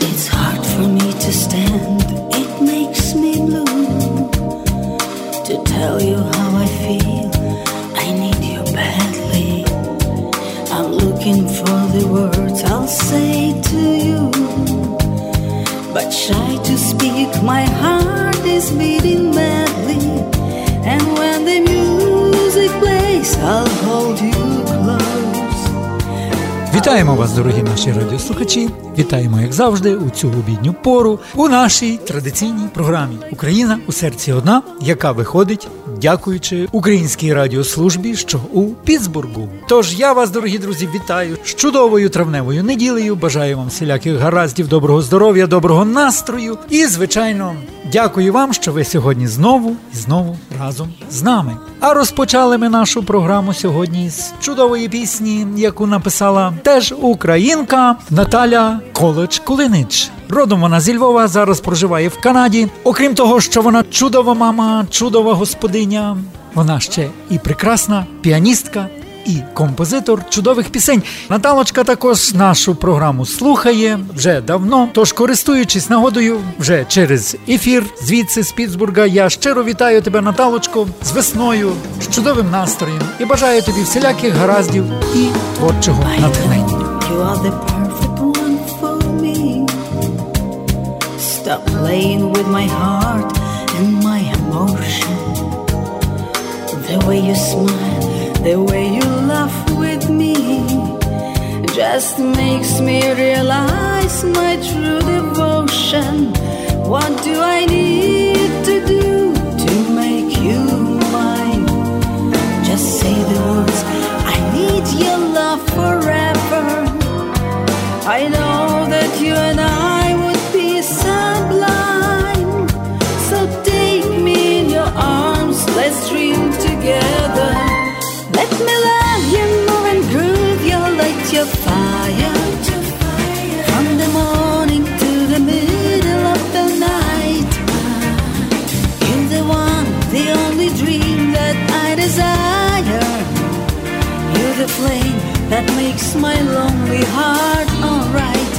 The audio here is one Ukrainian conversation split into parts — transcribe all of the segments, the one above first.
It's hard for me to stand, it makes me blue to tell you how I feel. I need you badly. I'm looking for the words I'll say to you, but shy to speak, my heart is beating madly. And when the music plays, I'll hold you. Вітаємо вас, дорогі наші радіослухачі. Вітаємо, як завжди, у цю обідню пору у нашій традиційній програмі Україна у серці одна, яка виходить, дякуючи українській радіослужбі, що у Пітсбургу. Тож я вас, дорогі друзі, вітаю з чудовою травневою неділею. Бажаю вам всіляких гараздів, доброго здоров'я, доброго настрою. І, звичайно, дякую вам, що ви сьогодні знову і знову разом з нами. А розпочали ми нашу програму сьогодні з чудової пісні, яку написала теж українка Наталя Колич Кулинич. Родом вона зі Львова, зараз проживає в Канаді. Окрім того, що вона чудова мама, чудова господиня, вона ще і прекрасна піаністка. І композитор чудових пісень. Наталочка також нашу програму слухає вже давно. Тож, користуючись нагодою, вже через ефір звідси з Пітсбурга, я щиро вітаю тебе, Наталочко, з весною, з чудовим настроєм і бажаю тобі всіляких гараздів і творчого натхнення. Stop playing with my heart and my emotion. The way you smile, the way you laugh with me, just makes me realize my true devotion. What do I need to do flame that makes my lonely heart alright.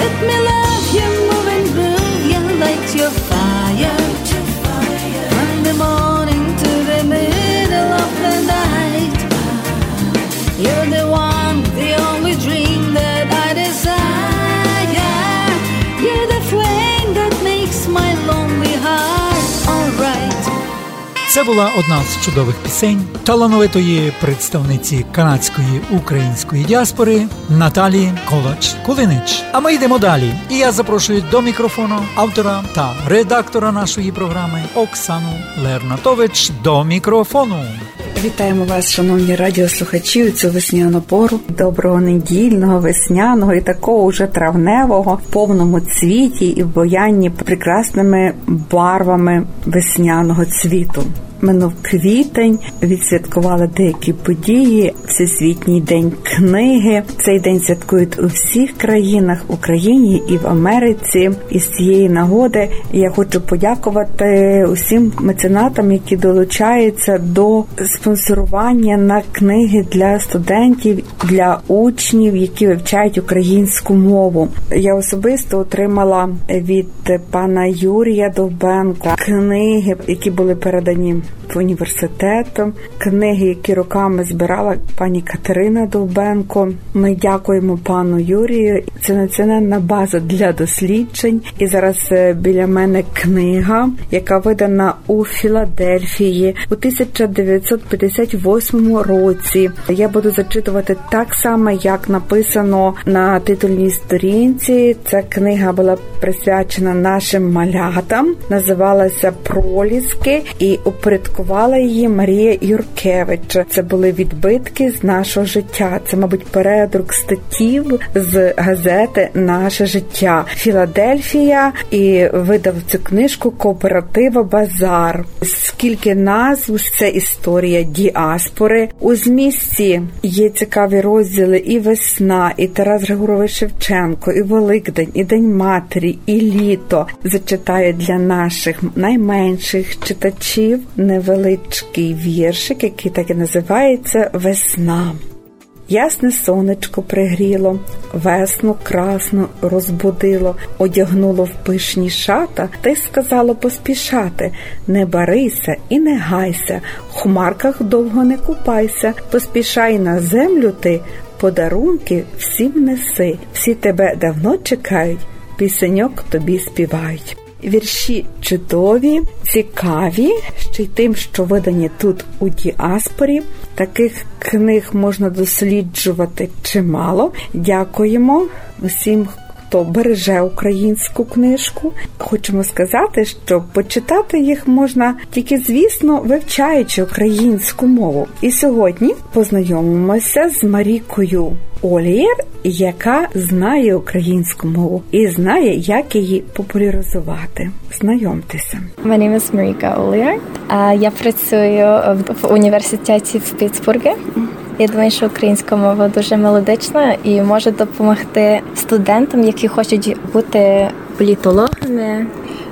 Let me love you, move and groove, you light your fire. Це була одна з чудових пісень талановитої представниці канадської української діаспори Наталії Колач Кулинич. А ми йдемо далі. І я запрошую до мікрофону автора та редактора нашої програми Оксану Лернатович до мікрофону. Вітаємо вас, шановні радіослухачі, у цю весняну пору. Доброго недільного, весняного і такого уже травневого в повному цвіті і в боянні прекрасними барвами весняного цвіту. Минув квітень, відсвяткували деякі події. Всесвітній день книги. Цей день святкують у всіх країнах в Україні і в Америці. І з цієї нагоди я хочу подякувати усім меценатам, які долучаються до спонсорування на книги для студентів, для учнів, які вивчають українську мову. Я особисто отримала від пана Юрія Довбенка книги, які були передані університету, книги, які роками збирала пані Катерина Довбенко. Ми дякуємо пану Юрію. Це національна база для досліджень. І зараз е, біля мене книга, яка видана у Філадельфії у 1958 році. Я буду зачитувати так само, як написано на титульній сторінці. Ця книга була присвячена нашим малятам, називалася Проліски і упорядкувала її Марія Юркевич. Це були відбитки з нашого життя. Це, мабуть, передрук статтів з газети Наше життя Філадельфія і видав цю книжку Кооператива Базар. Скільки назв це історія діаспори у змісті є цікаві розділи і весна, і Тарас Григорович Шевченко, і Великдень, і День Матері, і літо зачитаю для наших найменших читачів невеличкий віршик, який так і називається Весна. Ясне сонечко пригріло, весну красну розбудило, одягнуло в пишні шата, та й сказало поспішати не барися і не гайся, в хмарках довго не купайся, поспішай на землю ти, подарунки всім неси, всі тебе давно чекають, пісеньок тобі співають. Вірші чудові, цікаві, ще й тим, що видані тут у діаспорі. Таких книг можна досліджувати чимало. Дякуємо усім, хто береже українську книжку. Хочемо сказати, що почитати їх можна тільки, звісно, вивчаючи українську мову. І сьогодні познайомимося з Марікою Олієр, яка знає українську мову і знає, як її популяризувати. Знайомтеся. My name is Marika Ollier. Я працюю в університеті в Піцбургі. Я думаю, що українська мова дуже мелодична і може допомогти студентам, які хочуть бути політологами,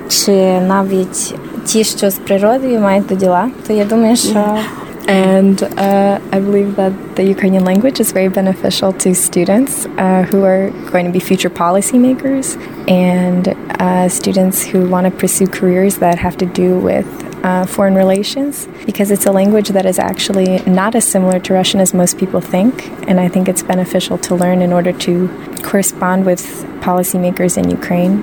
чи навіть ті, що з природою мають до діла. То я думаю, що And uh, I believe that the Ukrainian language is very beneficial to students uh, who are going to be future policymakers and uh, students who want to pursue careers that have to do with uh, foreign relations because it's a language that is actually not as similar to Russian as most people think. And I think it's beneficial to learn in order to correspond with policymakers in Ukraine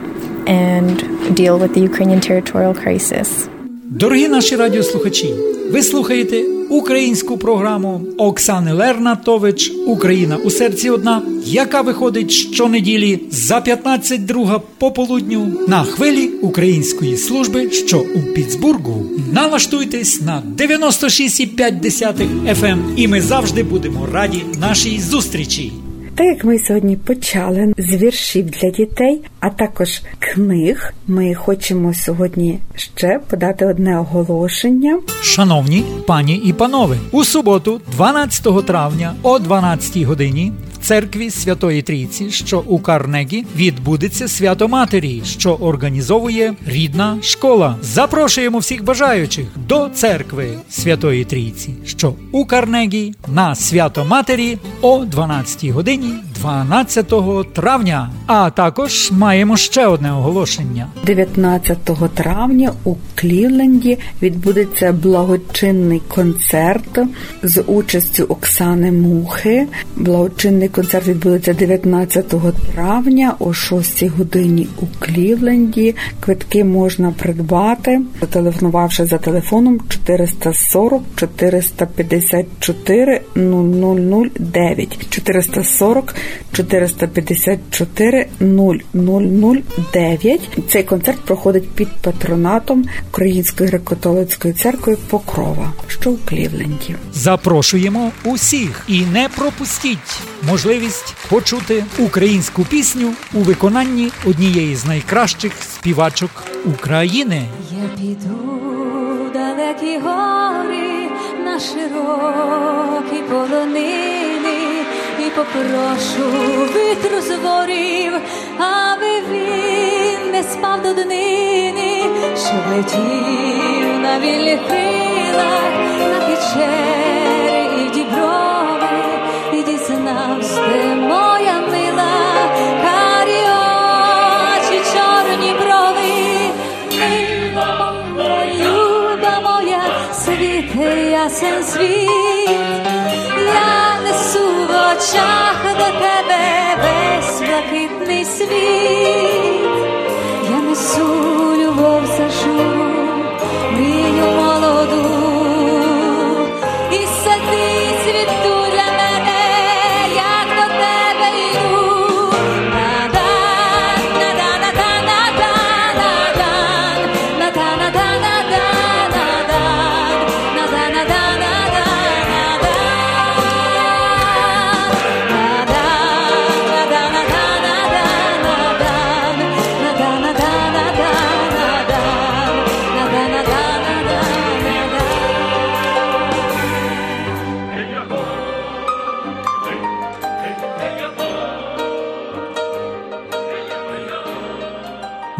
and deal with the Ukrainian territorial crisis. Дорогі наші радіослухачі, ви слухаєте українську програму Оксани Лернатович Україна у серці одна, яка виходить щонеділі за 15 друга пополудню на хвилі української служби, що у Піцбургу. Налаштуйтесь на 96,5 FM і ми завжди будемо раді нашій зустрічі. Так як ми сьогодні почали з віршів для дітей, а також книг, ми хочемо сьогодні ще подати одне оголошення. Шановні пані і панове, у суботу, 12 травня о 12 годині. Церкві Святої Трійці, що у Карнегі, відбудеться свято Матері, що організовує рідна школа. Запрошуємо всіх бажаючих до церкви Святої Трійці, що у Карнегі на свято Матері о 12 годині 12 травня. А також маємо ще одне оголошення. 19 травня у Клівленді відбудеться благочинний концерт з участю Оксани Мухи. Благочинний концерт відбудеться 19 травня о 6 годині у Клівленді. Квитки можна придбати, зателефонувавши за телефоном 440 454 0009 440 454 0009. Цей концерт проходить під патронатом Української греко-католицької церкви Покрова, що у Клівленді. Запрошуємо усіх і не пропустіть можливість почути українську пісню у виконанні однієї з найкращих співачок України. Я піду далекі гори на широкі полонини попрошу вітру з ворів, аби він не спав до днини, що летів на вільних крилах, на печери очах до тебе весь блакитний світ, я несу любов за мрію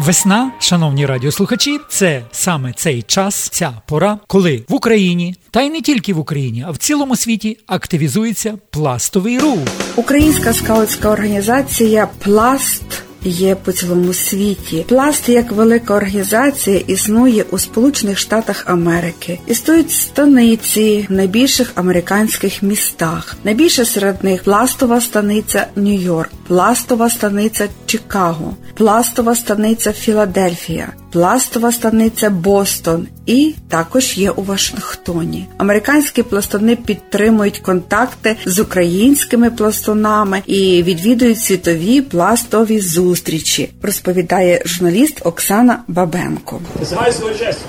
Весна, шановні радіослухачі, це саме цей час, ця пора, коли в Україні, та й не тільки в Україні, а в цілому світі активізується пластовий рух. Українська скаутська організація Пласт є по цілому світі. Пласт як велика організація існує у Сполучених Штатах Америки. Існують станиці в найбільших американських містах. Найбільше серед них пластова станиця Нью-Йорк, пластова станиця Чикаго, пластова станиця Філадельфія, пластова станиця Бостон і також є у Вашингтоні. Американські пластуни підтримують контакти з українськими пластунами і відвідують світові пластові зустрічі. Розповідає журналіст Оксана Бабенко. Знай свою честь.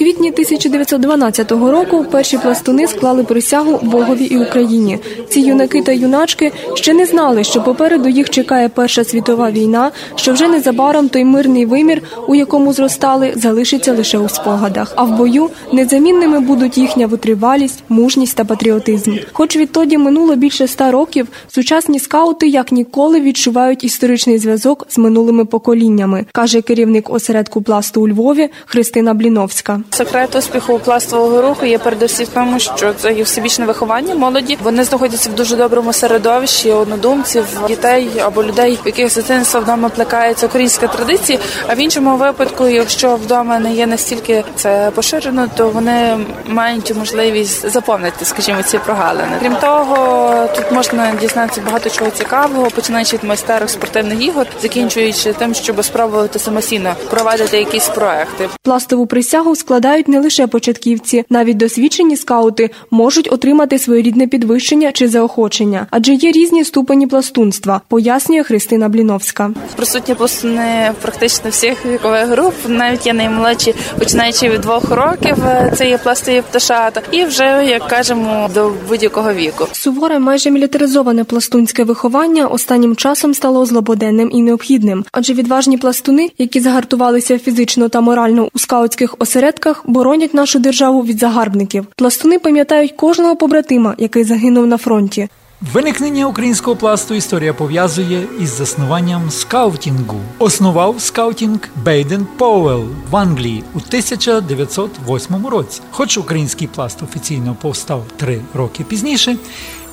Квітні 1912 року перші пластуни склали присягу Богові і Україні. Ці юнаки та юначки ще не знали, що попереду їх чекає Перша світова війна, що вже незабаром той мирний вимір, у якому зростали, залишиться лише у спогадах. А в бою незамінними будуть їхня витривалість, мужність та патріотизм. Хоч відтоді минуло більше ста років, сучасні скаути як ніколи відчувають історичний зв'язок з минулими поколіннями, каже керівник осередку пласту у Львові Христина Бліновська. Секрет успіху пластового руху є передусім в тому, що це є всебічне виховання молоді. Вони знаходяться в дуже доброму середовищі однодумців, дітей або людей, в яких з дитинства вдома плекається українська традиція. А в іншому випадку, якщо вдома не є настільки це поширено, то вони мають можливість заповнити, скажімо, ці прогалини. Крім того, тут можна дізнатися багато чого цікавого, починаючи від майстерок спортивних ігор, закінчуючи тим, щоб спробувати самостійно провадити якісь проекти. Пластову присягу складають не лише початківці, навіть досвідчені скаути можуть отримати своєрідне підвищення чи заохочення, адже є різні ступені пластунства, пояснює Христина Бліновська. Присутні пластуни практично всіх вікових груп, навіть є наймолодші, починаючи від двох років. е, Це є пластові пташата, і вже як кажемо до будь-якого віку. Суворе, майже мілітаризоване пластунське виховання останнім часом стало злободенним і необхідним, адже відважні пластуни, які загартувалися фізично та морально у скаутських осередках, боронять нашу державу від загарбників. Пластуни пам'ятають кожного побратима, який загинув на фронті. Виникнення українського пласту історія пов'язує із заснуванням скаутінгу. Основав скаутінг Бейден Повел в Англії у 1908 році. Хоч український пласт офіційно повстав три роки пізніше,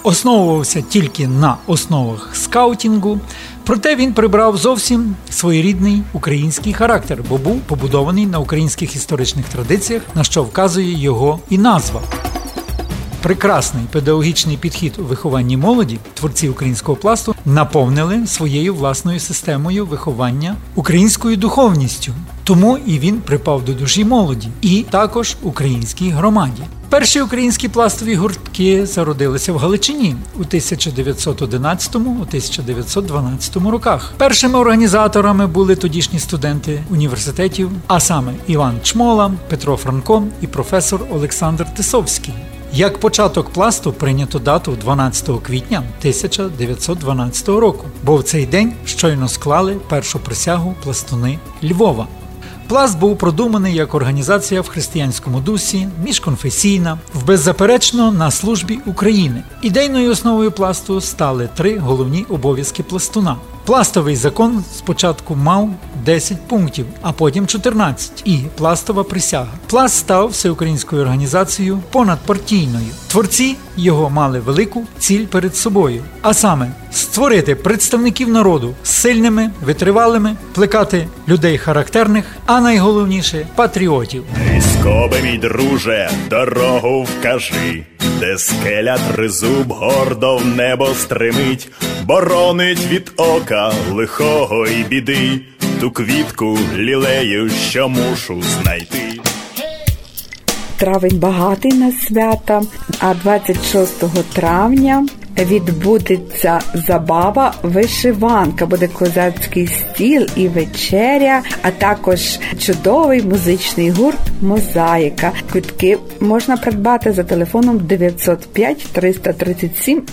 основувався тільки на основах скаутінгу. Проте він прибрав зовсім своєрідний український характер, бо був побудований на українських історичних традиціях, на що вказує його і назва. Прекрасний педагогічний підхід у вихованні молоді творці українського пласту наповнили своєю власною системою виховання українською духовністю. Тому і він припав до душі молоді, і також українській громаді. Перші українські пластові гуртки зародилися в Галичині у 1911-1912 роках. Першими організаторами були тодішні студенти університетів, а саме Іван Чмола, Петро Франко і професор Олександр Тисовський. Як початок пласту прийнято дату 12 квітня 1912 року, бо в цей день щойно склали першу присягу пластуни Львова. Пласт був продуманий як організація в християнському дусі, міжконфесійна, в беззаперечно на службі України. Ідейною основою пласту стали три головні обов'язки пластуна. Пластовий закон спочатку мав 10 пунктів, а потім 14. І пластова присяга. Пласт став всеукраїнською організацією понадпартійною. Творці його мали велику ціль перед собою, а саме створити представників народу сильними, витривалими, плекати людей характерних, а найголовніше патріотів. Військовий мій друже, дорогу вкажи, де скеля тризуб гордо в небо стримить, боронить від ока лихого й біди, ту квітку лілею, що мушу знайти. Травень багатий на свята, а 26 травня відбудеться забава вишиванка, буде козацький стіл і вечеря, а також чудовий музичний гурт Мозаїка. Квитки можна придбати за телефоном 905 337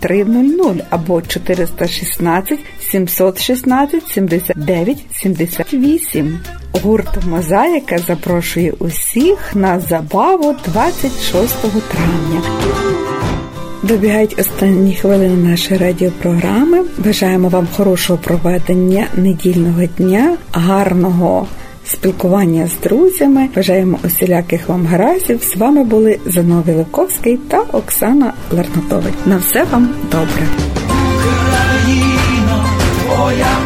0300 або 416 716 79 78. Гурт Мозаїка запрошує усіх на забаву 26 травня. Добігають останні хвилини нашої радіопрограми. Бажаємо вам хорошого проведення недільного дня, гарного спілкування з друзями. Бажаємо усіляких вам гаразів. З вами були Зиновій Левковський та Оксана Лернатович. На все вам добре! Україна, твоя